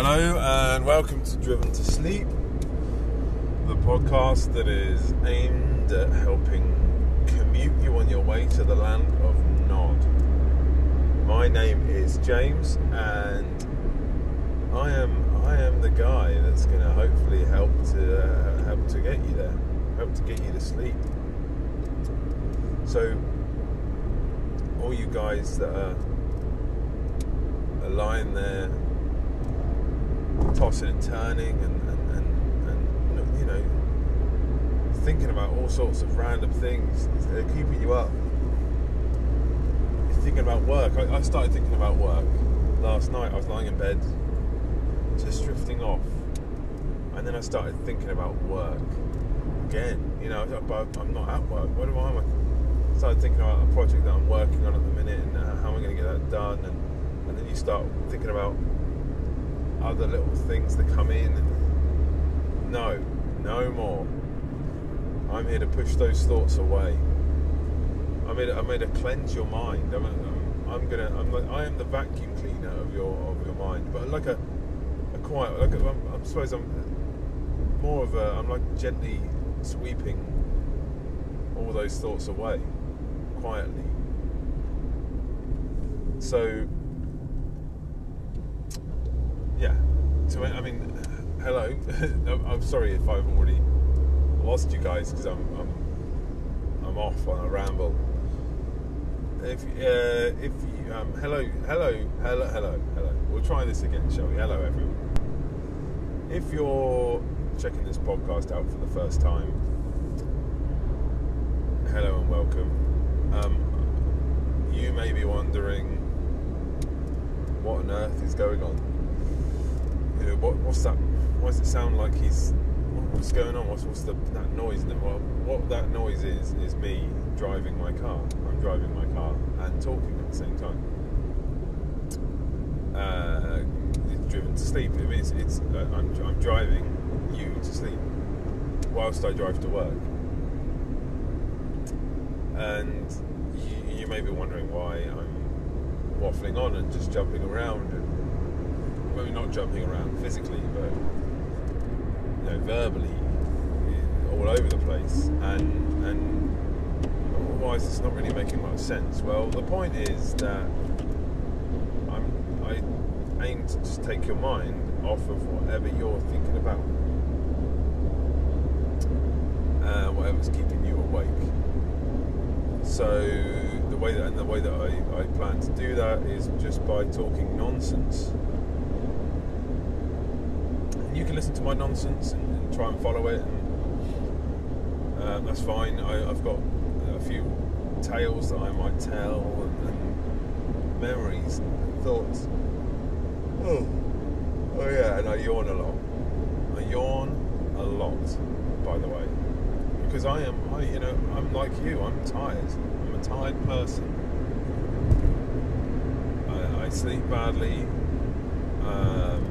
Hello and welcome to Driven to Sleep, the podcast that is aimed at helping commute you on your way to the land of Nod. My name is James and I am I am the guy that's going to hopefully help to uh, help to get you there, help to get you to sleep. So all you guys that are, are lying there tossing and turning and, and, and, and, you know thinking about all sorts of random things that are keeping you up. You're thinking about work. I, I started thinking about work last night. I was lying in bed just drifting off. And then I started thinking about work again. You know but I'm not at work. What am I? I started thinking about a project that I'm working on at the minute and uh, how am I going to get that done? And, and then you start thinking about other little things that come in. No, no more. I'm here to push those thoughts away. I'm here to, I'm here to cleanse your mind. I'm, I'm, I'm gonna. I'm like, I am the vacuum cleaner of your of your mind, but like a, a quiet. Like a, I'm, I suppose I'm more of a. I'm like gently sweeping all those thoughts away, quietly. So yeah. I mean, hello. I'm sorry if I've already lost you guys because I'm, I'm I'm off on a ramble. If uh, if you, um, hello hello hello hello hello. We'll try this again, shall we? Hello everyone. If you're checking this podcast out for the first time, hello and welcome. Um, you may be wondering what on earth is going on what, what's that? Why does it sound like he's? What's going on? What's, what's the, that noise? Well, what that noise is is me driving my car. I'm driving my car and talking at the same time. Uh, driven to sleep. I mean, it's, it's uh, I'm, I'm driving you to sleep whilst I drive to work. And you, you may be wondering why I'm waffling on and just jumping around and maybe not jumping around physically, but you know, verbally, all over the place, and and otherwise it's not really making much sense. Well, the point is that I'm I aim to just take your mind off of whatever you're thinking about, uh, whatever's keeping you awake. So the way that and the way that I, I plan to do that is just by talking nonsense you can listen to my nonsense and, and try and follow it. And, uh, that's fine. I, have got a few tales that I might tell and, and memories, and thoughts. Oh, oh yeah, and I yawn a lot. I yawn a lot, by the way, because I am. I, you know, I'm like you. I'm tired. I'm a tired person. I, I sleep badly. Um,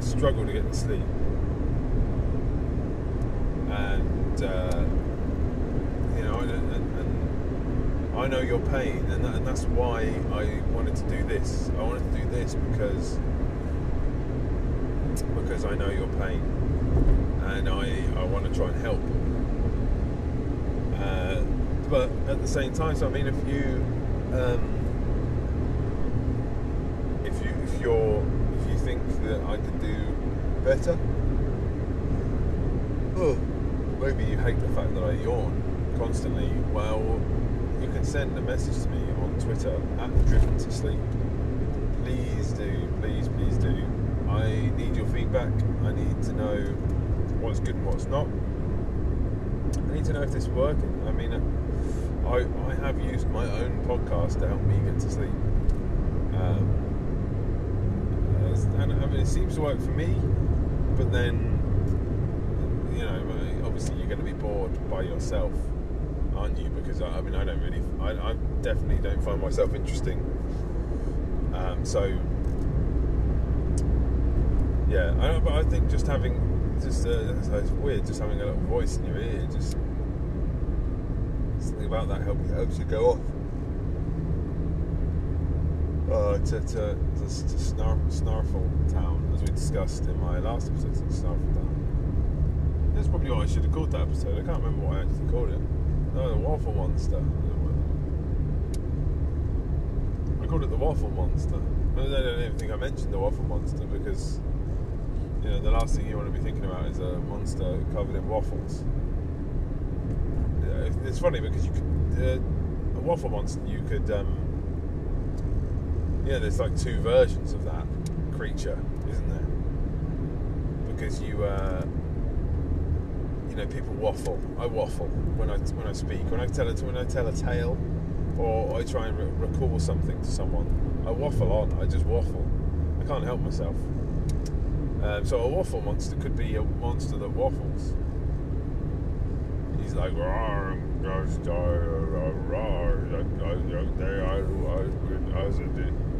I struggle to get to sleep. And, uh, you know, and, and, and, I know your pain, and, that, and that's why I wanted to do this. I wanted to do this because because I know your pain, and I, I want to try and help. Uh, but at the same time, so I mean, if you um, if you if you're think that I could do better. Oh, maybe you hate the fact that I yawn constantly. Well, send a message to me on Twitter at Driven to Sleep. Please do, please, please do. I need your feedback. I need to know what's good and what's not. I need to know if this is working. I mean, I, I have used my own podcast to help me get to sleep. Um, and I mean, it seems to work for me, but then, you know, obviously you're going to be bored by yourself, aren't you? Because I, I mean, I don't really, I, I, definitely don't find myself interesting. Um, so, yeah, I know but I think just having, just uh, it's weird, just having a little voice in your ear, just something about that helps helps you go off uh, to, to, to, to Snarf, Snarfle Town. As we discussed in my last episode Star from That's probably what I should have called that episode. I can't remember what I actually called it. No, the Waffle Monster. I called it the Waffle Monster. I don't even think I mentioned the Waffle Monster because you know the last thing you want to be thinking about is a monster covered in waffles. It's funny because you could uh, a waffle monster you could um, yeah there's like two versions of that creature, isn't there? Because you uh, know people waffle. I waffle when I when I speak. When I tell a when I tell a tale, or I try and re- recall something to someone. I waffle on. I just waffle. I can't help myself. Um, so a waffle monster could be a monster that waffles. He's like, "Roar, ghost, roar, roar, roar, I- I- I was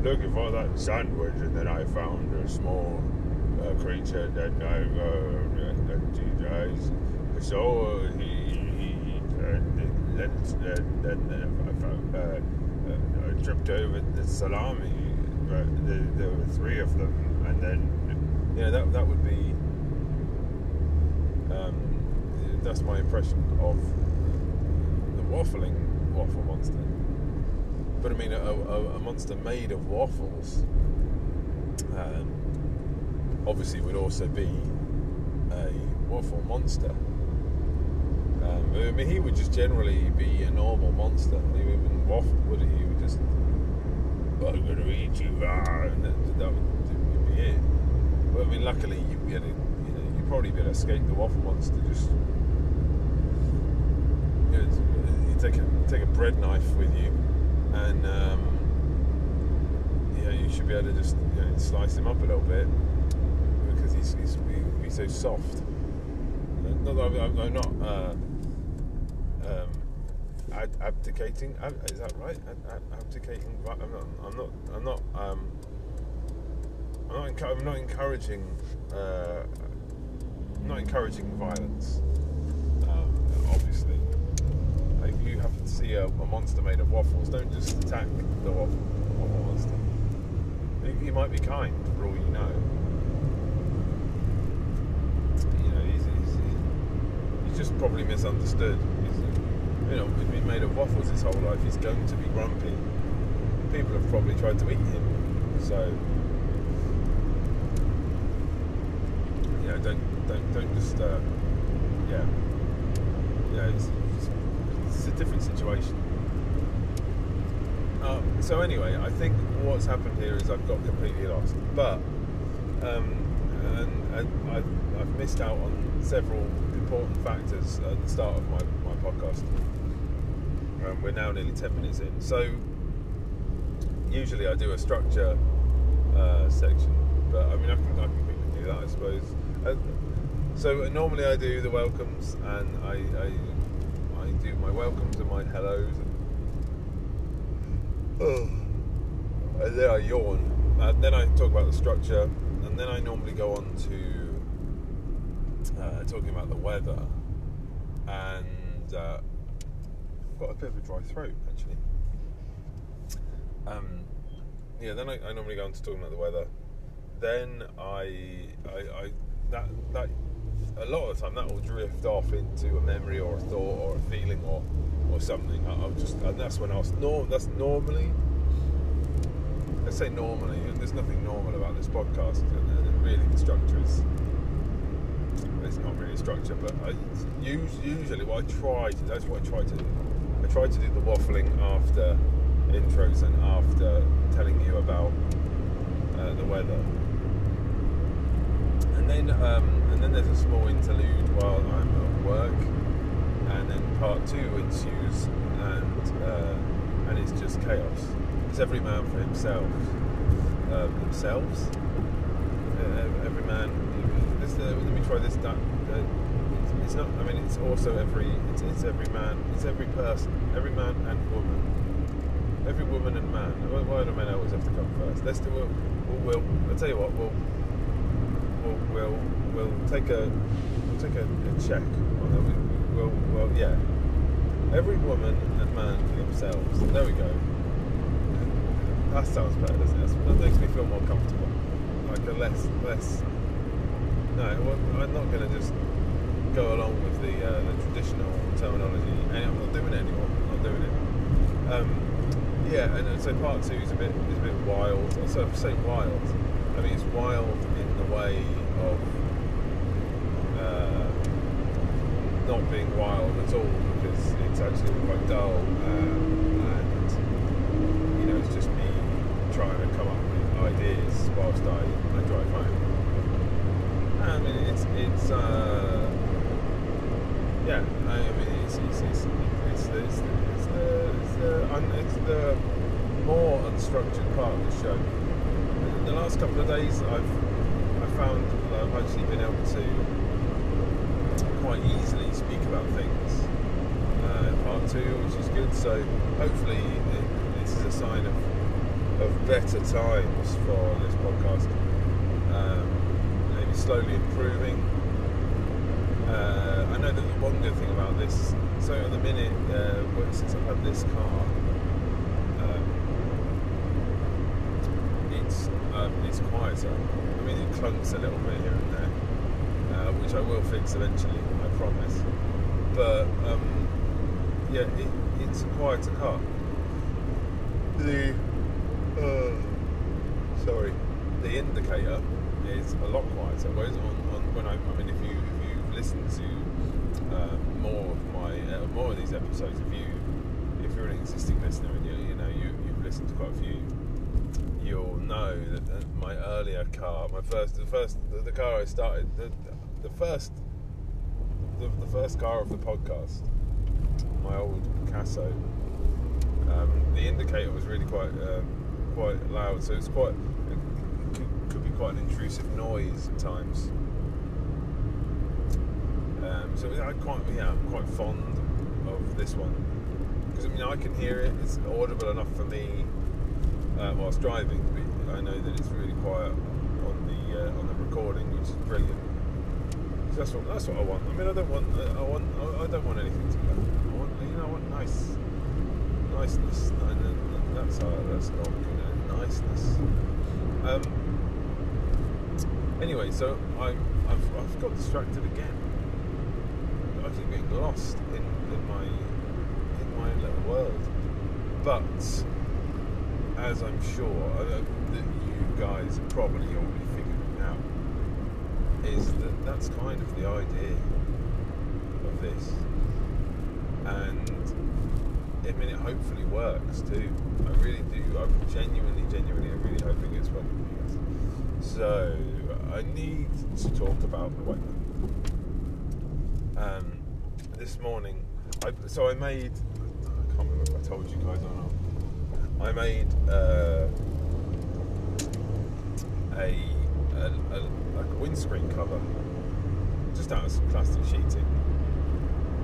looking for that sandwich, and then I found a small uh, creature that I uh, that he So he, he, he uh, then uh, then uh, uh, uh, I tripped over the salami. Uh, there, there were three of them, and then yeah, that that would be. Um, that's my impression of the waffling waffle monster. But I mean, a, a, a monster made of waffles um, obviously would also be a waffle monster. I mean, he would just generally be a normal monster. He wouldn't waffle, would he? He would just, I'm going to eat you, ah, and that, that would be it. But I mean, luckily, you'd be you know, you'd probably be able to escape the waffle monster. Just, you, know, you take a take a bread knife with you, and um, yeah, you should be able to just you know, slice him up a little bit because he's he's, he- he's so soft. Not that I'm, I'm, not uh, ad- abdicating. Ab- is that right? Ab- abdicating. vi- I'm not. I'm not. I'm not. Um, I'm not, encu- I'm not encouraging. Uh, not encouraging violence. Um, obviously, if you happen to see a, a monster made of waffles, don't just attack the waffle, waffle monster. He, he might be kind, for all you know. You know, he's, he's, he's just probably misunderstood. He's, you know, he's been made of waffles his whole life. He's going to be grumpy. People have probably tried to eat him, so yeah, don't don't don't just uh, yeah yeah. It's, it's, a different situation. Um, so anyway, I think what's happened here is I've got completely lost, but um, and, and I've, I've missed out on several important factors at the start of my, my podcast. Um, we're now nearly 10 minutes in. So, usually I do a structure uh, section, but I mean, I can, I can do that, I suppose. Uh, so, normally I do the welcomes and I, I, I do my welcomes and my hellos. And, and then I yawn. And then I talk about the structure, and then I normally go on to uh, talking about the weather. And uh, got a bit of a dry throat actually. Um, yeah, then I, I normally go on to talking about the weather. Then I, I, I that that a lot of the time that will drift off into a memory or a thought or a feeling or or something. I, I'll just and that's when I'll norm. That's normally. I say normally. There's nothing normal about this podcast. And, and really, the structure is. It's not really a structure, but I usually what I try to. That's what I try to. I try to do the waffling after intros and after telling you about uh, the weather. And then, um, and then there's a small interlude while I'm at work, and then part two ensues, and uh, and it's just chaos. It's every man for himself, um, themselves. Uh, every man. Uh, let me try this. Uh, it's, not. I mean, it's also every. It's, it's every man. It's every person. Every man and woman. Every woman and man. Why, do men always have to come first? Let's do. We'll. we'll, we'll I'll tell you what. We'll. We'll. We'll, we'll take a. We'll take a, a check. on that. We- We'll. Well, yeah. Every woman and man for themselves. There we go. That sounds better, doesn't it? That makes me feel more comfortable. Like a less, less, no, well, I'm not going to just go along with the uh, the traditional terminology, and I'm not doing it anymore. I'm not doing it. Um, yeah, and uh, so part two is a bit is a bit wild. So I say wild. I mean, it's wild in the way of uh, not being wild at all because it's actually quite dull um, and you know it's just me trying to come up with ideas whilst I, I drive home. I mean, it's it's uh, yeah. I mean, it's it's it's it's the it's the it's the, it's the, it's the more unstructured part of the show. In the last couple of days, I've I found that I've actually been able to quite easily speak about things. Uh, part two, which is good. So hopefully, it, this is a sign of of better times for this podcast. Um, maybe slowly improving. Know that the one good thing about this, so at the minute, uh, since I've had this car, um, it's um, it's quieter. I mean, it clunks a little bit here and there, uh, which I will fix eventually, I promise. But um, yeah, it, it's a quieter car. The uh, sorry, the indicator is a lot quieter. Whereas on, on when I, I mean, if you listen to uh, more of my uh, more of these episodes, if you if you're an existing listener and you you know you you've listened to quite a few, you'll know that my earlier car, my first the first the, the car I started the the first the, the first car of the podcast, my old Picasso. Um, the indicator was really quite. Um, quite loud, so it's quite it could, could be quite an intrusive noise at times. So I quite yeah, I'm quite fond of this one because I mean I can hear it. It's audible enough for me uh, whilst driving, but I know that it's really quiet on the uh, on the recording, which is brilliant. So that's what that's what I want. I mean, I don't want I want I don't want anything to be. I want you know I want nice niceness, and, that's uh, that's not niceness. Um, anyway, so I, I've, I've got distracted again. I keep getting lost in, in my in my little world. But as I'm sure uh, that you guys have probably already figured it out, is that that's kind of the idea of this, and I mean, it hopefully works too. I really do. I'm genuinely, genuinely, I'm really hoping it's working for you guys. So, I need to talk about the weather. Um, this morning, I, so I made, I can't remember if I told you guys or not, I made uh, a, a, a, like a windscreen cover just out of some plastic sheeting.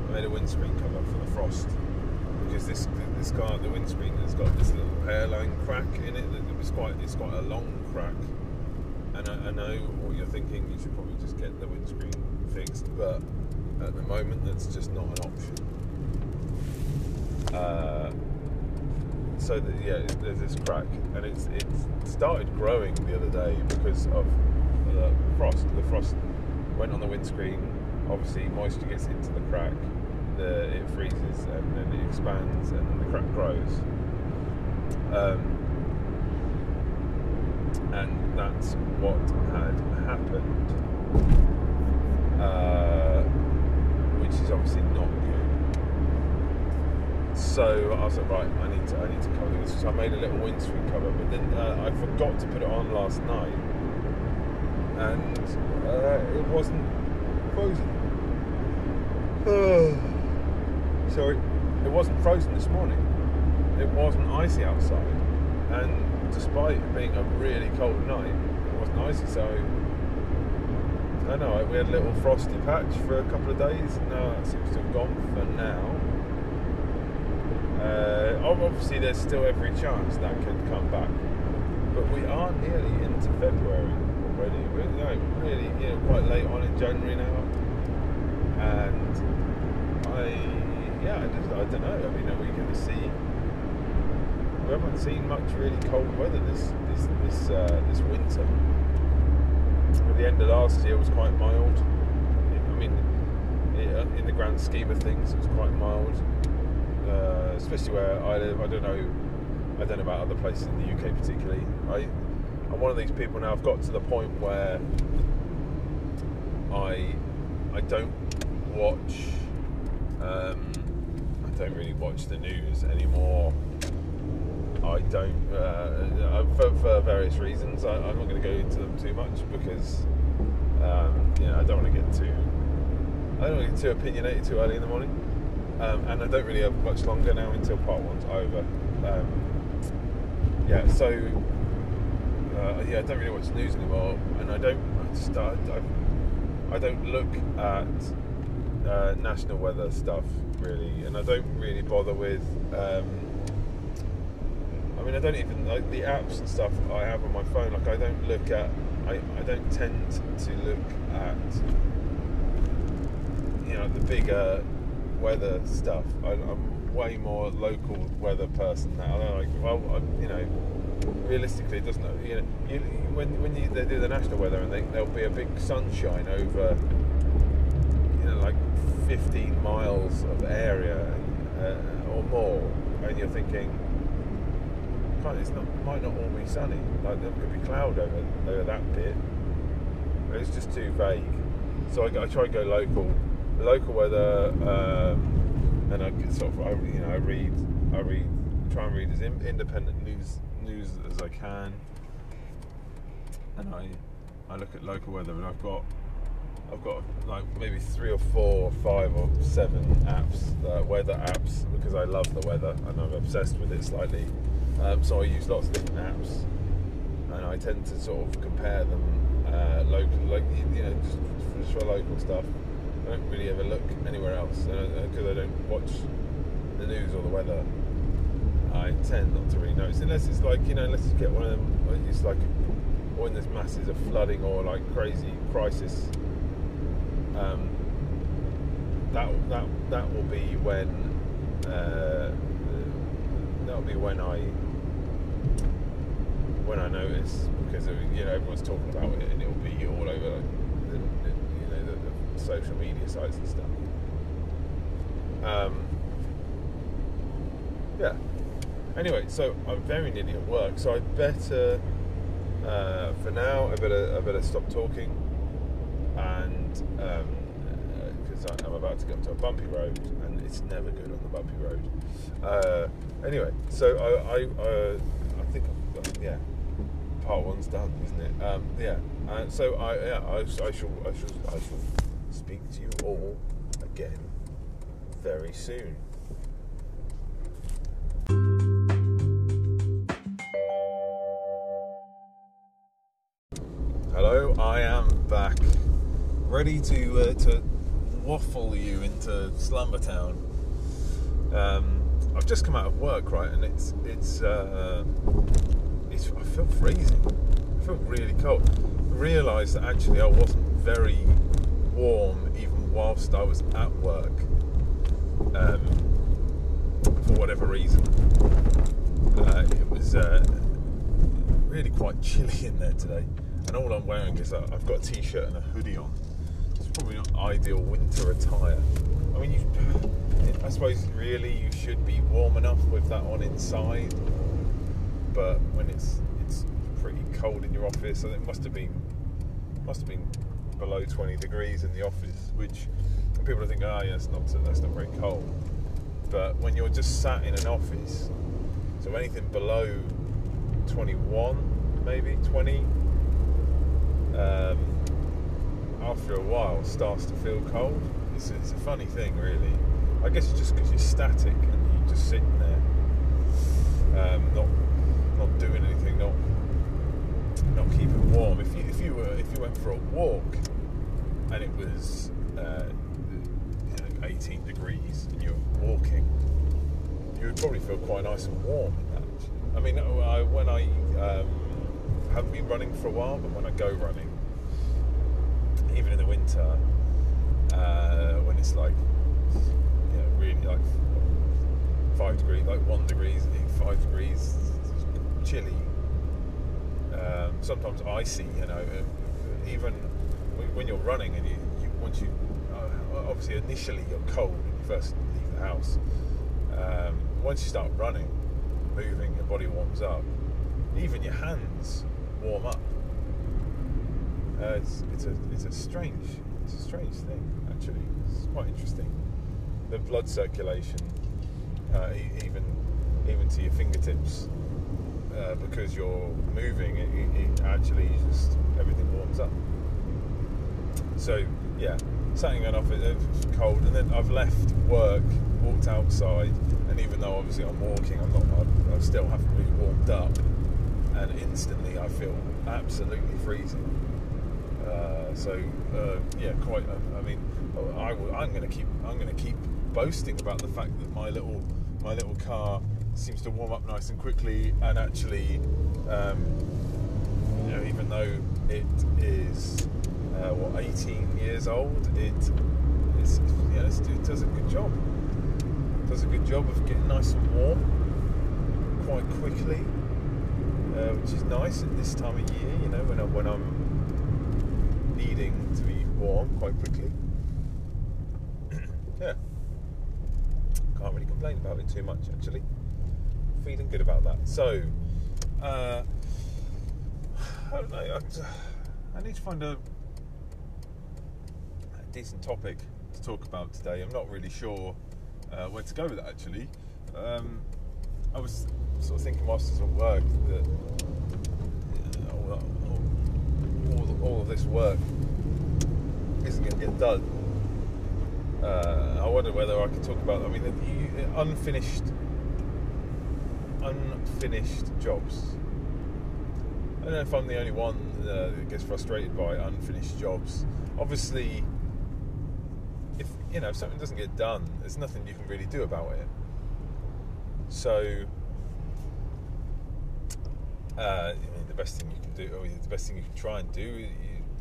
I made a windscreen cover for the frost because this this car, the windscreen has got this little hairline crack in it. That it's quite it's quite a long crack. And I, I, know what you're thinking. You should probably just get the windscreen fixed, but at the moment, that's just not an option. Uh, so yeah, there's this crack, and it's it started growing the other day because of the frost. The frost went on the windscreen. Obviously, moisture gets into the crack the, it freezes and then it expands and then the crack grows. Um, and that's what had happened, uh, is obviously not good. So I was like, right, I need to, I need to cover this. So I made a little windscreen cover, but then uh, I forgot to put it on last night, and uh, it wasn't frozen. So it wasn't frozen this morning. It wasn't icy outside, and despite it being a really cold night, it wasn't icy. So I know. We had a little frosty patch for a couple of days. Now that seems to have gone for now. Uh, obviously, there's still every chance that could come back, but we are nearly into February already. We're you know, really, you know, quite late on in January now, and I yeah, I just I don't know. I mean, are we going to see? We haven't seen much really cold weather this this this uh, this winter. The end end of last year was quite mild. I mean, in the grand scheme of things, it was quite mild. Uh, especially where I live. I don't know. I don't know about other places in the UK particularly. I, I'm one of these people now. I've got to the point where I I don't watch. Um, I don't really watch the news anymore. I don't, uh, for, for, various reasons. I, am not going to go into them too much because, um, you know, I don't want to get too, I don't want to get too opinionated too early in the morning. Um, and I don't really have much longer now until part one's over. Um, yeah, so uh, yeah, I don't really watch news anymore, and I don't. I just I, I, I don't look at uh, national weather stuff really, and I don't really bother with. Um, mean, I don't even like the apps and stuff I have on my phone. Like, I don't look at. I, I don't tend to look at you know the bigger weather stuff. I, am way more local weather person now. I like, well, I, you know, realistically, it doesn't. You know, you, when when you, they do the national weather and they, there'll be a big sunshine over, you know, like 15 miles of area uh, or more, and you're thinking, It's not might not all be sunny. Like there could be cloud over over that bit. It's just too vague. So I, I try to go local local weather, um, and I sort of, I, you know, I read, I read, try and read as independent news news as I can, and I, I look at local weather, and I've got, I've got like maybe three or four, or five or seven apps, uh, weather apps, because I love the weather and I'm obsessed with it slightly. Um, so I use lots of different apps, and I tend to sort of compare them uh, local, like you know, just, just for local stuff. I don't really ever look anywhere else because I, I, don't watch the news or the weather. I tend not to really notice unless it's like you know unless you get one of them. It's like when there's masses of flooding or like crazy crisis. Um, that that that will be when uh, that will be when I when I notice because you know everyone's talking about it and it will be all over the social media sites and stuff. Um, yeah. Anyway, so I'm very nearly at work, so I better, uh, for now, I better, I better stop talking, and because um, I'm about to get to a bumpy road, and it's never good on the bumpy road. Uh, anyway, so I, I, uh, I think, yeah, part one's done, isn't it? Um, yeah. Uh, so I, yeah, I, I shall, I shall, I shall speak to you all again very soon. Hello, I am back, ready to uh, to waffle you into Slumber Town. Um, I've just come out of work, right, and it's it's uh, it's I feel freezing. I feel really cold. Realised that actually I wasn't very warm even whilst I was at work um, for whatever reason. Uh, it was uh, really quite chilly in there today, and all I'm wearing is I've got a t-shirt and a hoodie on. It's probably not ideal winter attire. I mean, you, I suppose really you should be warm enough with that on inside, but when it's it's pretty cold in your office, and it must have been must have been below 20 degrees in the office, which people think, oh, yeah, that's not, that's not very cold. But when you're just sat in an office, so anything below 21, maybe 20, um, after a while starts to feel cold. It's, it's a funny thing, really. I guess it's just because you're static and you're just sitting there, um, not doing anything, not not keeping warm. If you if you were if you went for a walk and it was uh, you know, 18 degrees and you're walking, you would probably feel quite nice and warm in that. I mean, I, when I um, haven't been running for a while, but when I go running, even in the winter, uh, when it's like you know really like five degrees, like one degrees, five degrees, chilly. Um, sometimes icy, you know. Even when you're running and you, you once you uh, obviously initially you're cold when you first leave the house. Um, once you start running, moving, your body warms up. Even your hands warm up. Uh, it's, it's a it's a strange it's a strange thing actually. It's quite interesting. The blood circulation, uh, even even to your fingertips, uh, because you're moving, it, it, it actually just everything warms up. So yeah, starting going off, it, it's cold, and then I've left work, walked outside, and even though obviously I'm walking, I'm not, I, I still haven't really warmed up, and instantly I feel absolutely freezing. Uh, so uh, yeah, quite. I, I mean, I, am going to keep. I'm going to keep boasting about the fact that my little my little car seems to warm up nice and quickly, and actually, um, you know, even though it is uh, what 18 years old, it yeah, it does a good job. It does a good job of getting nice and warm quite quickly, uh, which is nice at this time of year. You know, when I, when I'm needing to be warm quite quickly. yeah. Can't really complain about it too much actually. Feeling good about that. So, uh, I don't know. I, I need to find a, a decent topic to talk about today. I'm not really sure uh, where to go with it actually. Um, I was sort of thinking whilst I was at work that all, all of this work isn't going to get done. Uh, I wonder whether I could talk about. I mean, the unfinished, unfinished jobs. I don't know if I'm the only one uh, that gets frustrated by unfinished jobs. Obviously, if you know if something doesn't get done, there's nothing you can really do about it. So, uh, the best thing you can do, or the best thing you can try and do,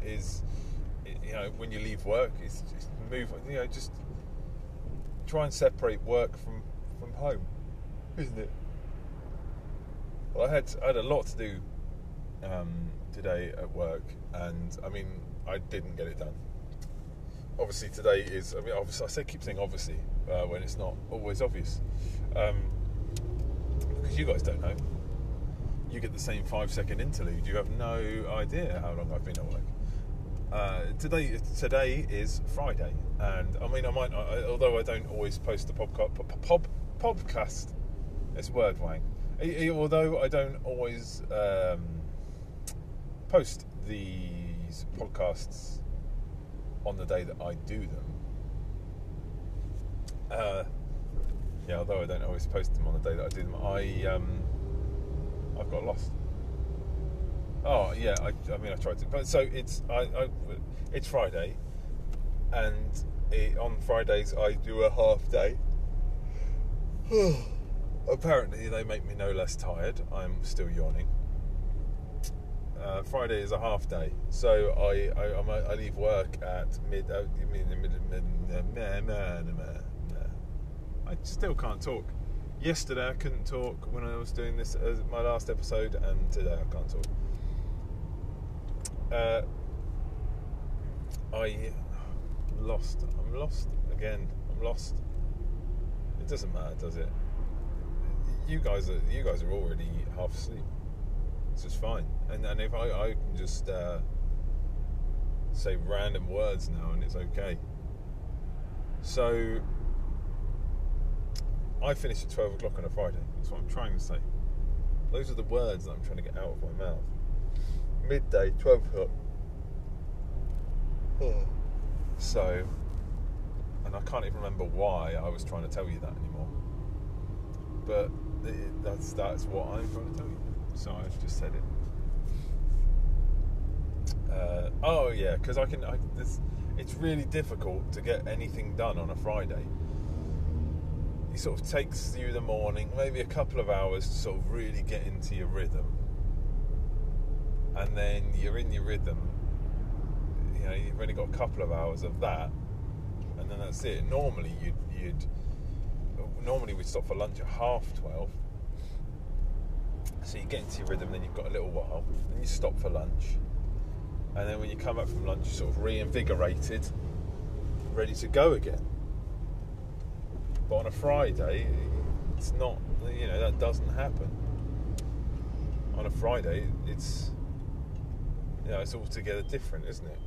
is you know when you leave work, is just move. You know, just try and separate work from from home, isn't it? Well, I had I had a lot to do um, today at work, and I mean I didn't get it done. Obviously, today is. I mean, obviously, I say keep saying obviously uh, when it's not always obvious, um, because you guys don't know. You get the same five second interlude. You have no idea how long I've been at work. Uh, today today is Friday, and I mean I might not, although I don't always post the podcast. Podcast, it's word wang. Although I don't always um, post these podcasts on the day that I do them. Uh, yeah, although I don't always post them on the day that I do them, I um, I've got lost. Oh yeah, I, I mean I tried to, but so it's I, I it's Friday, and it, on Fridays I do a half day. Apparently they make me no less tired. I'm still yawning. Uh, Friday is a half day, so I I, I leave work at mid. Uh, mid, mid, mid, mid, I still can't talk. Yesterday I couldn't talk when I was doing this as my last episode, and today I can't talk uh, I lost. I'm lost again. I'm lost. It doesn't matter, does it? You guys are you guys are already half asleep. It's just fine. And and if I, I can just uh, say random words now and it's okay. So I finish at twelve o'clock on a Friday. That's what I'm trying to say. Those are the words that I'm trying to get out of my mouth midday, 12 o'clock. So, and I can't even remember why I was trying to tell you that anymore. But that's that's what I'm trying to tell you. So I've just said it. Uh, oh yeah, because I can. I, this, it's really difficult to get anything done on a Friday. It sort of takes you the morning, maybe a couple of hours to sort of really get into your rhythm and then you're in your rhythm. You know, you've only got a couple of hours of that, and then that's it. Normally, you'd, you'd normally we'd stop for lunch at half twelve. So you get into your rhythm, then you've got a little while, then you stop for lunch, and then when you come back from lunch, you're sort of reinvigorated, ready to go again. But on a Friday, it's not. You know that doesn't happen. On a Friday, it's you know it's altogether different, isn't it?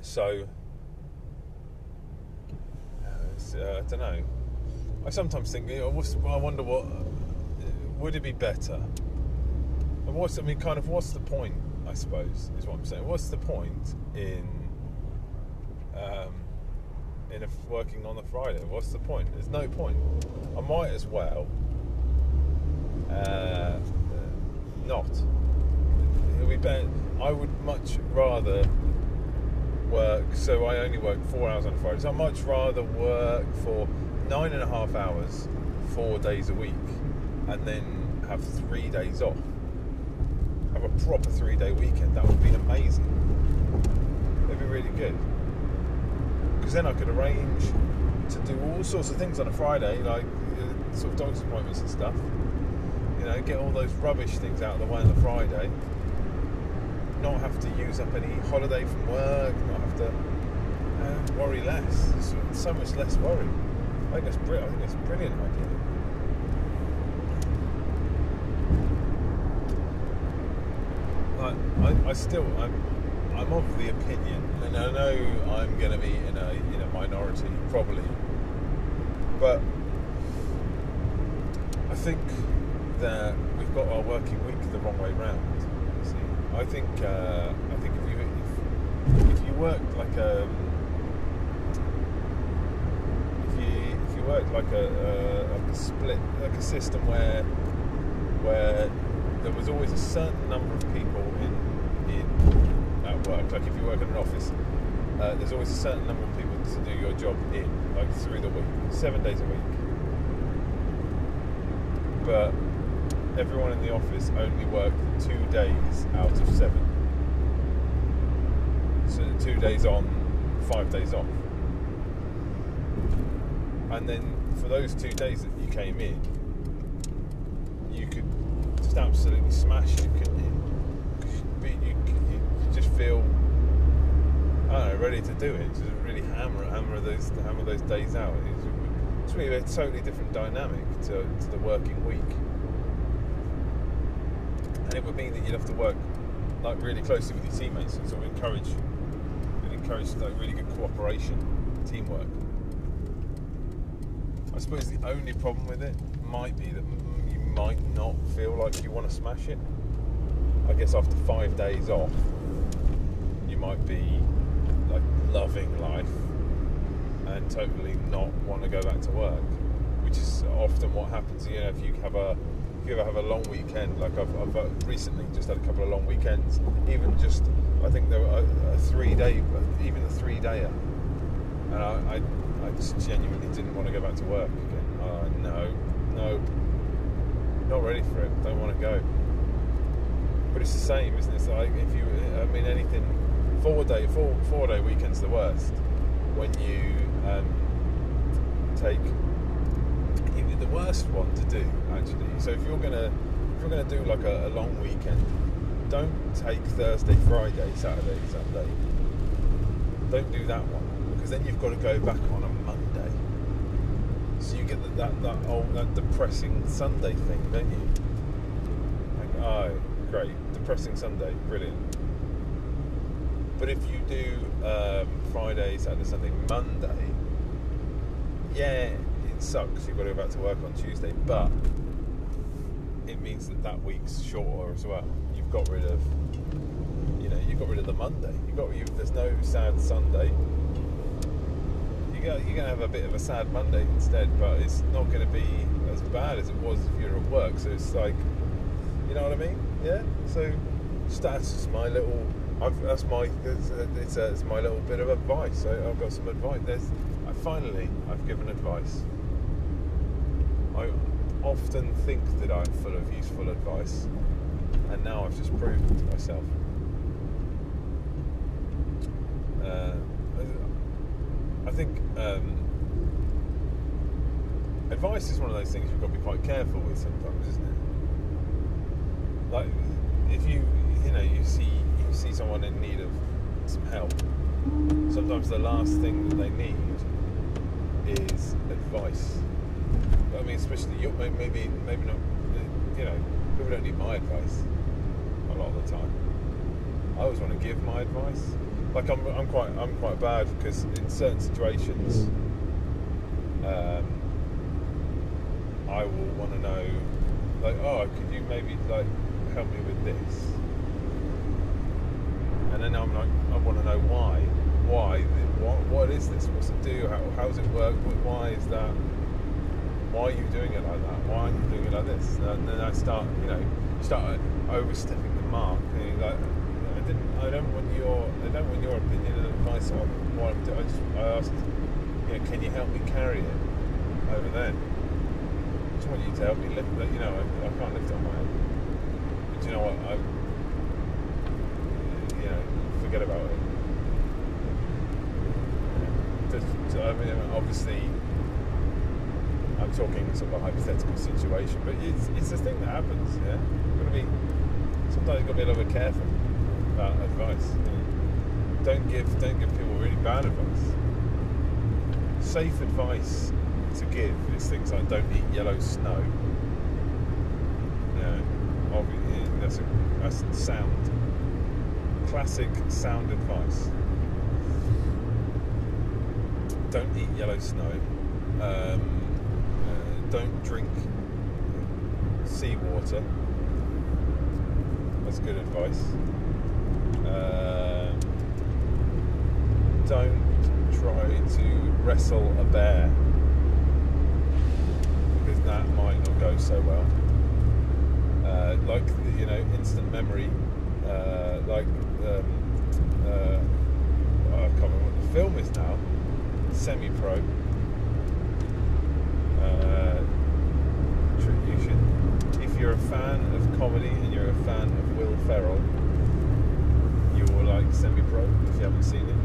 So uh, I don't know. I sometimes think, you know, I wonder what would it be better? And what's I mean, kind of, what's the point? I suppose is what I'm saying. What's the point in um, in a, working on a Friday? What's the point? There's no point. I might as well uh, not. It'll be better. I would much rather work. So I only work four hours on a Friday. So I'd much rather work for nine and a half hours, four days a week, and then have three days off. Have a proper three day weekend. That would be amazing. It'd be really good. Because then I could arrange to do all sorts of things on a Friday, like uh, sort of doctor's appointments and stuff. You know, get all those rubbish things out of the way on the Friday. Not have to use up any holiday from work. Not have to uh, worry less. It's so much less worry. I think that's brilliant. I think that's a brilliant idea. I, I still, I'm, I'm of the opinion, and I know I'm going to be in a in a minority probably, but I think that we've got our working week the wrong way round. I think uh, I think if you if, if you work like a if you if you work like a, a like a split like a system where where there was always a certain number of people in in at work. Like if you work in an office, uh, there's always a certain number of people to do your job in, like through the week, seven days a week. But everyone in the office only worked two days out of seven. So two days on, five days off. And then for those two days that you came in, you could just absolutely smash it, couldn't you? You, you, you just feel, I don't know, ready to do it. Just really hammer hammer those hammer those days out. It's, it's really a totally different dynamic to, to the working week it would mean that you'd have to work like really closely with your teammates and sort of encourage and encourage like really good cooperation, teamwork. I suppose the only problem with it might be that you might not feel like you want to smash it. I guess after five days off, you might be like loving life and totally not want to go back to work, which is often what happens. You know, if you have a if you ever have a long weekend, like I've, I've uh, recently just had a couple of long weekends, even just I think there were a, a three day, even a three dayer, and I, I, I just genuinely didn't want to go back to work again. Uh, no, no, not ready for it. Don't want to go. But it's the same, isn't it? Like if you, I mean, anything four day, four four day weekends the worst when you um, take the worst one to do actually. So if you're gonna if you're gonna do like a, a long weekend, don't take Thursday, Friday, Saturday, Sunday. Don't do that one because then you've got to go back on a Monday. So you get that that, that old that depressing Sunday thing, don't you? Like, oh, great, depressing Sunday, brilliant. But if you do um, Friday, Saturday, Sunday, Monday, yeah, it sucks. You've got to go back to work on Tuesday, but it means that that week's shorter as well. You've got rid of, you know, you've got rid of the Monday. You got you. There's no sad Sunday. You got, you're to have a bit of a sad Monday instead, but it's not to be as bad as it was if you're at work. So it's like, you know what I mean? Yeah. So that's just my little. I've, that's my it's, it's, it's my little bit of advice. I, have got some advice. There's, I finally I've given advice. Often think that I'm full of useful advice, and now I've just proved it to myself. Uh, I think um, advice is one of those things you've got to be quite careful with sometimes, isn't it? Like if you you know you see you see someone in need of some help. Sometimes the last thing that they need is advice. I mean, especially you, maybe maybe not. You know, people don't need my advice a lot of the time. I always want to give my advice. Like I'm, I'm quite, I'm quite bad because in certain situations, um, I will want to know, like, oh, could you maybe like help me with this? And then I'm like, I want to know why, why, what, what is this? What's it do? How, how does it work? Why is that? Why are you doing it like that? Why aren't you doing it like this? And then I start, you know, start overstepping the mark. And like, I didn't, I don't want your, I don't want your opinion and advice on what I'm doing. I just, I asked, you know, can you help me carry it over then? I just want you to help me lift, but you know, I, I can't lift it on my own. But you know what? I, you know, forget about it. Just, I mean, obviously, talking sort of a hypothetical situation, but it's it's a thing that happens. Yeah, you've got to be sometimes you've got to be a little bit careful about advice. You. Don't give don't give people really bad advice. Safe advice to give is things like don't eat yellow snow. You know, that's a that's sound classic sound advice. Don't eat yellow snow. Um, don't drink seawater. That's good advice. Uh, don't try to wrestle a bear because that might not go so well. Uh, like you know, instant memory. Uh, like um, uh, I can't remember what the film is now. Semi-pro. Uh, you should, if you're a fan of comedy and you're a fan of Will Ferrell, you will like Semi-Pro if you haven't seen it.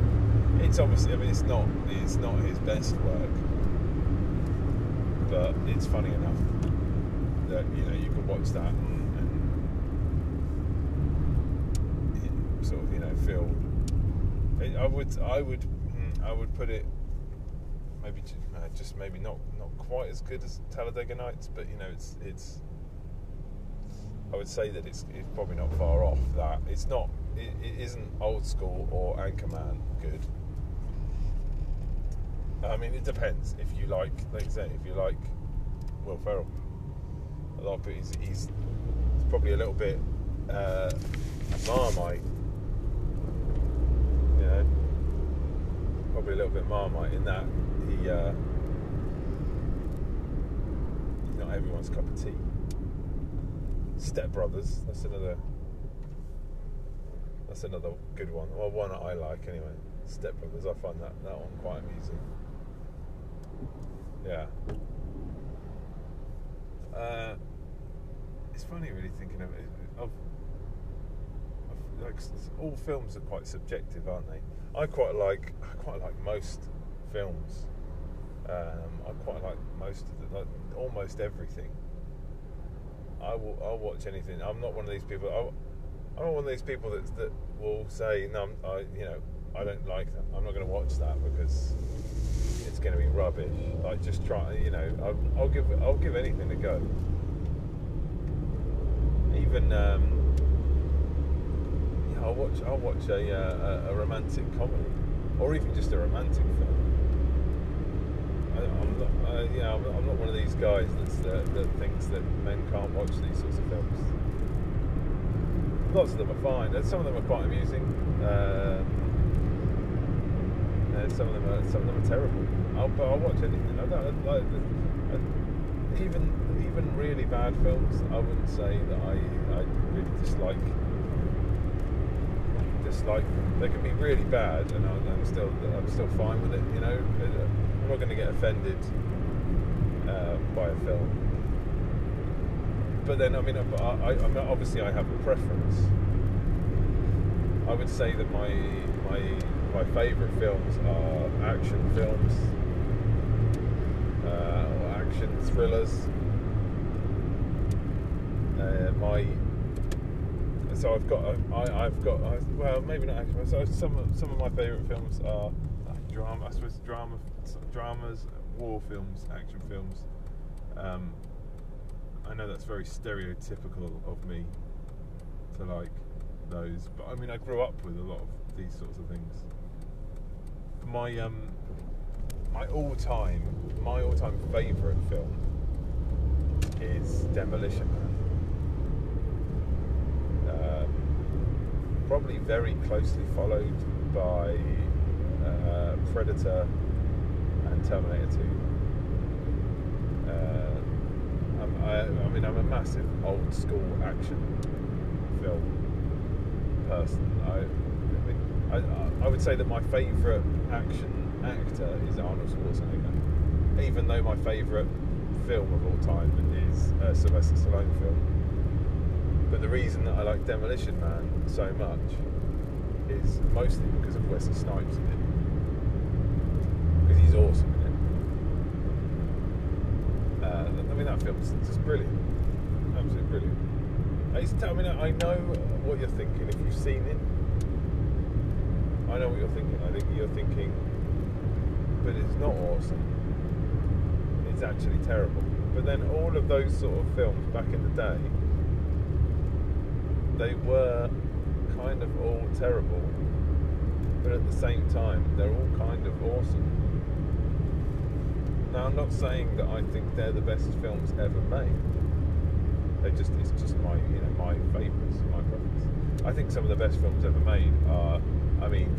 It's obviously, I mean, it's not, it's not his best work, but it's funny enough that you know you could watch that and, and sort of you know feel. I would, I would, I would put it maybe uh, just maybe not not quite as good as Talladega Nights, but you know it's it's. I would say that it's, it's probably not far off that. It's not. It, it isn't old school or Anchorman good. I mean, it depends. If you like, like I say, if you like Will Ferrell, a lot of it, he's, he's probably a little bit uh, marmite. You know, probably a little bit marmite in that he uh, he's not everyone's cup of tea. Step Brothers, that's another that's another good one. Well, one I like anyway. Step Brothers, I find that that one quite amusing. Yeah. Uh, it's funny, really thinking of it. Like all films are quite subjective, aren't they? I quite like I quite like most films. Um, I quite like most of the, like almost everything. I will I'll watch anything. I'm not one of these people. I, I'm not one of these people that that will say no. I you know I don't like that. I'm not going to watch that because it's going to be rubbish. Like just try. You know I'll, I'll give I'll give anything a go. Even um, yeah, I'll watch I'll watch a, uh, a romantic comedy or even just a romantic film. I, am not, uh, yeah, I'm, I'm, not one of these guys uh, that thinks that men can't watch these sorts of films. Lots of them are fine. Some of them are quite amusing. Uh, some of them are some of them are terrible. I'll, but I'll watch anything. I don't like even even really bad films. I wouldn't say that I I really dislike dislike them. They can be really bad, and I'm still I'm still fine with it. You know, I'm not going to get offended uh, by a film. But then, I mean, I, I, I mean, obviously, I have a preference. I would say that my my my favourite films are action films uh, or action thrillers. Uh, my so I've got, I, I've got, well, maybe not action. So some some of my favourite films are drama. I suppose drama, dramas, war films, action films. Um, I know that's very stereotypical of me to like those, but I mean, I grew up with a lot of these sorts of things. My um, my all-time, my all-time favourite film is Demolition Man. Um, probably very closely followed by uh, Predator and Terminator 2. Uh, I'm, I, I mean, I'm a massive old school action film person. I, I, mean, I, I would say that my favourite action actor is Arnold Schwarzenegger, even though my favourite film of all time is a Sylvester Stallone film. But the reason that I like Demolition Man so much is mostly because of Wesley Snipes in it. Because he's awesome in it. Uh, I mean, that film's just brilliant. Absolutely brilliant. I mean, I know what you're thinking if you've seen it. I know what you're thinking. I think you're thinking, but it's not awesome. It's actually terrible. But then all of those sort of films back in the day, they were kind of all terrible, but at the same time, they're all kind of awesome. Now, I'm not saying that I think they're the best films ever made. They just it's just my you know my favourites, my preference. I think some of the best films ever made are, I mean,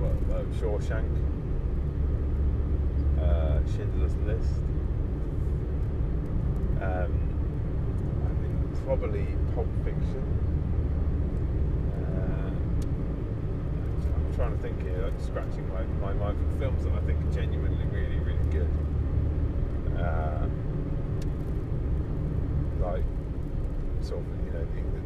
well, uh, Shawshank, uh, Schindler's List. Um, I mean, probably Pulp Fiction. Uh, I'm trying to think here, like scratching my, my mind for films that I think are genuinely really, really good. Uh, like, sort of, you know, the, the,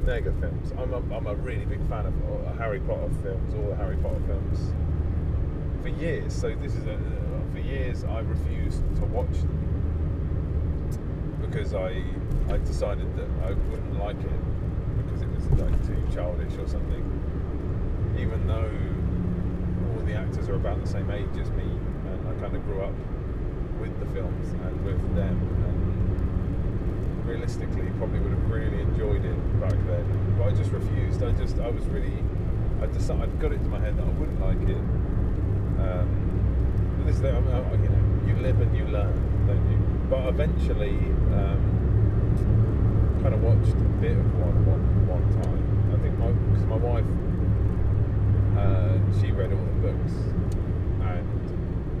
the mega films. I'm a, I'm a really big fan of uh, Harry Potter films, all the Harry Potter films. For years, so this is a, for years I refused to watch them because I I decided that I wouldn't like it because it was like too childish or something. Even though all the actors are about the same age as me, and I kind of grew up with the films and with them, and realistically probably would have really enjoyed it back then. But I just refused. I just I was really I decided I'd got it to my head that I wouldn't like it. Um, but this, I mean, I- you know, you live and you learn, don't you? But eventually, um, kind of watched a bit of one one, one time. I think my because my wife, uh, she read all the books, and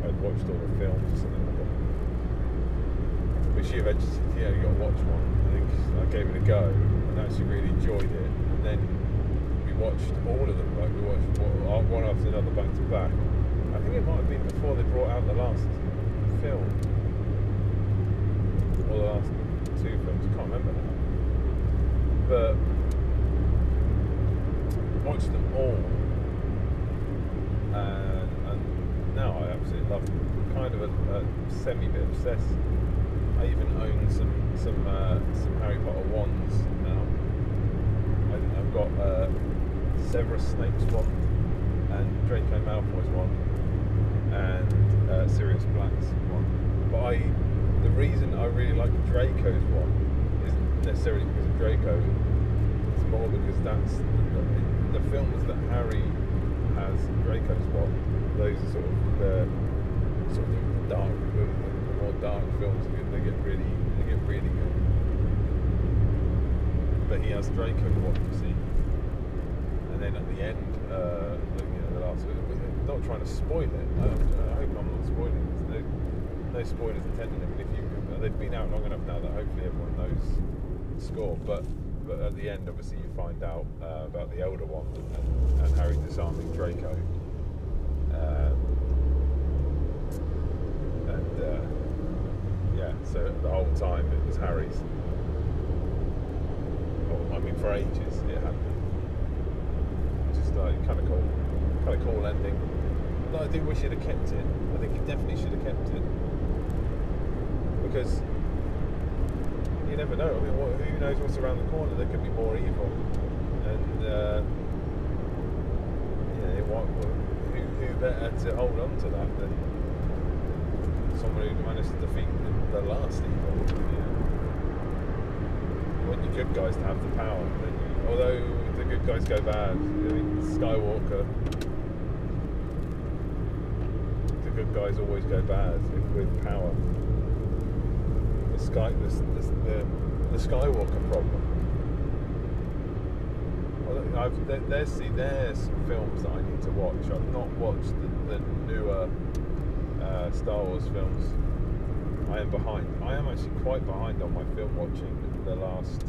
I'd watched all the films or something like that. But she eventually said, "Yeah, you got to watch one." I think I gave it a go, and actually really enjoyed it. And then we watched all of them. Like we watched one one after another, back to back. I think it might have been before they brought out the last film or the last two films. I can't remember now. But watched them all, and, and now I absolutely love them. Kind of a, a semi bit obsessed. I even own some some uh, some Harry Potter wands now. I, I've got uh, Severus Snape's wand and Draco Malfoy's wand and uh, Sirius Black's wand. But I, the reason I really like Draco's wand isn't necessarily because of Draco. It's more because that's the, the films that Harry has Draco's wand. Those are sort of the sort of the dark, the, the more dark films. They get, really, they get really good. But he has wand, you see. And then at the end, uh, the, you know, the last bit, not trying to spoil it. I, I hope I'm not spoiling. There's no, no spoilers intended. I mean, if you, they've been out long enough now that hopefully everyone knows the score. But but at the end, obviously, you find out uh, about the Elder Wand and, and Harry disarming Draco. Um, and uh, yeah, so the whole time it was Harry's. Well, I mean, for ages it had been. Just like kind of cool, kind of cool ending. No, I do wish he'd have kept it. I think he definitely should have kept it because you never know. I mean, what, who knows what's around the corner? There could be more evil, and uh, yeah, what, who, who better to hold on to that than someone who managed to defeat the, the last evil? You want good guys have the power, you? Although the good guys go bad. I mean, Skywalker. The good guys always go bad with power the sky the, the, the Skywalker problem. I've, there's see there's films that I need to watch. I've not watched the, the newer uh, Star Wars films. I am behind. I am actually quite behind on my film watching the last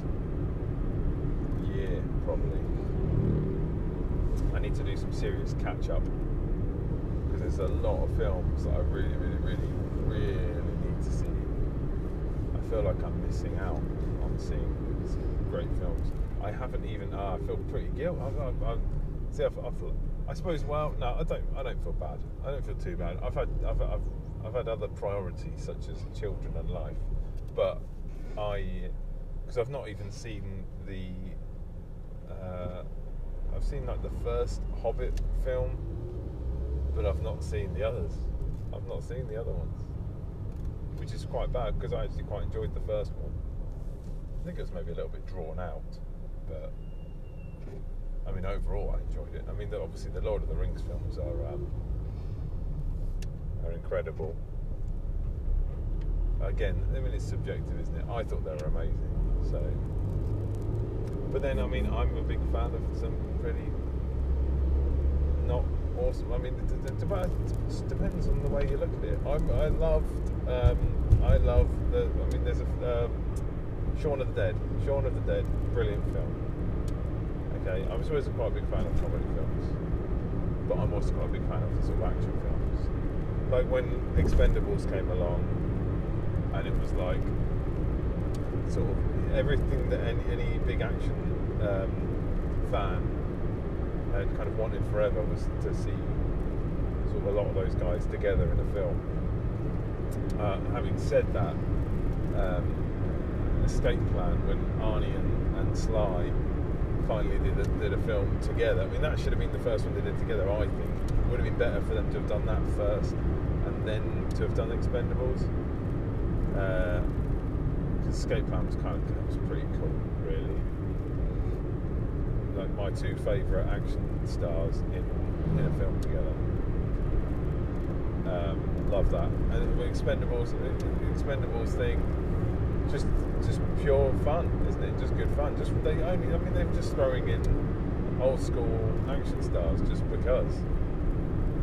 year probably. I need to do some serious catch up because there's a lot of films that I really, really, really, really need to see I feel like I'm missing out on seeing great films. I haven't even. Uh, I feel pretty guilty. I, I, I, see, I, I, I suppose. Well, no, I don't. I don't feel bad. I don't feel too bad. I've had. I've, I've, I've had other priorities such as children and life, but I, because I've not even seen the. Uh, I've seen like the first Hobbit film, but I've not seen the others. I've not seen the other ones which is quite bad because I actually quite enjoyed the first one. I think it was maybe a little bit drawn out, but I mean overall I enjoyed it. I mean the, obviously the Lord of the Rings films are um, are incredible. Again, I mean it's subjective, isn't it? I thought they were amazing. So, but then I mean I'm a big fan of some pretty not awesome. I mean, it, it, it, depends on the way you look at it. I'm, I loved, um, I love the. I mean, there's a um, Shaun of the Dead. Shaun of the Dead, brilliant film. Okay, I'm always quite a big fan of comedy films, but I'm also quite a big fan of sort of action films. Like when Expendables came along, and it was like sort of everything that any, any big action um, fan had kind of wanted forever was to see sort of a lot of those guys together in a film. Uh, having said that, um, Escape Plan, when Arnie and, and Sly finally did a, did a film together, I mean, that should have been the first one they did together, I think. It would have been better for them to have done that first and then to have done Expendables. Uh, Escape Plan was kind of was pretty cool, really like my two favourite action stars in in a film together. Um, love that. And Expendables, Expendables thing, just just pure fun, isn't it? Just good fun. Just they only, I mean, they're just throwing in old school action stars just because.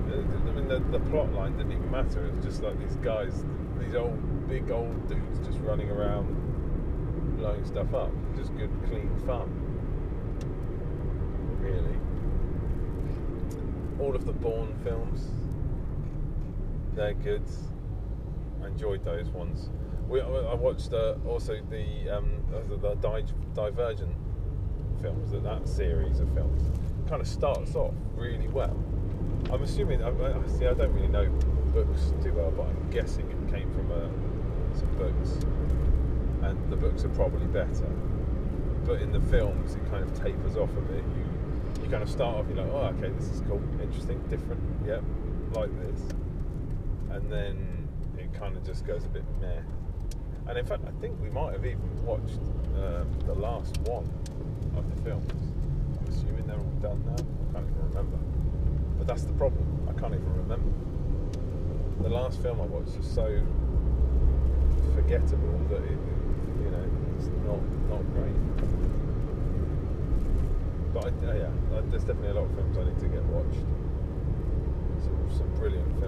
I mean, the, the plot line didn't even matter. It was just like these guys, these old, big old dudes just running around blowing stuff up. Just good, clean fun really. All of the Bourne films, they're good. I enjoyed those ones. We, I watched uh, also the um, the, the Divergent films, that that series of films kind of starts off really well. I'm assuming. I, I, see, I don't really know books too well, but I'm guessing it came from uh, some books, and the books are probably better. But in the films, it kind of tapers off a bit. You you kind of start off, you're like, oh, okay, this is cool, interesting, different, yep, like this. And then it kind of just goes a bit meh. And in fact, I think we might have even watched um, the last one of the films. I'm assuming they're all done now. I can't even remember. But that's the problem. I can't even remember. The last film I watched was so forgettable that it, you know, it's not not great. But I, uh, yeah, there's definitely a lot of films I need to get watched. Some, some brilliant films.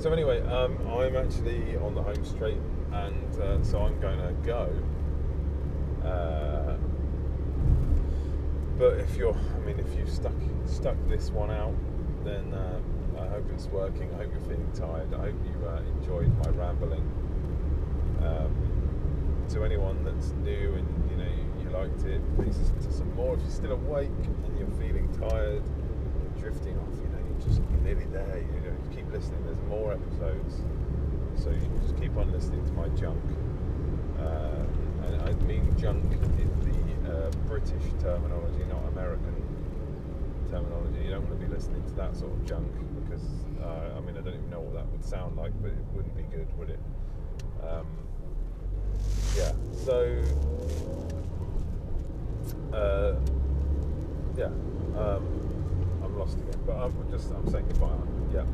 So anyway, um, I'm actually on the home straight, and uh, so I'm going to go. Uh, but if you're, I mean, if you've stuck stuck this one out, then uh, I hope it's working. I hope you're feeling tired. I hope you uh, enjoyed my rambling. Um, to anyone that's new and you know you liked it, please listen to some more. If you're still awake and you're feeling tired, drifting off, you know, you're just you're nearly there. You know, keep listening. There's more episodes, so you just keep on listening to my junk. Uh, and I mean junk in the uh, British terminology, not American terminology. You don't want to be listening to that sort of junk because, uh, I mean, I don't even know what that would sound like, but it wouldn't be good, would it? Um, yeah, so, uh, yeah, um, I'm lost again, but I'm just, I'm saying goodbye. Yeah.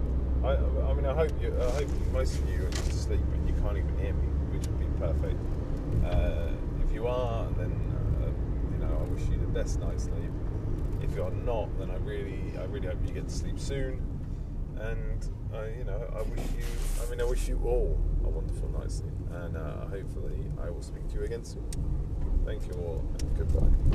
I, I mean, I hope you, I hope most of you are asleep and you can't even hear me, which would be perfect. Uh, if you are, then uh, you know I wish you the best night's sleep. If you're not, then I really, I really hope you get to sleep soon. And uh, you know, I wish you, I mean, I wish you all a wonderful night's sleep. And uh, hopefully, I will speak to you again soon. Thank you all, and goodbye.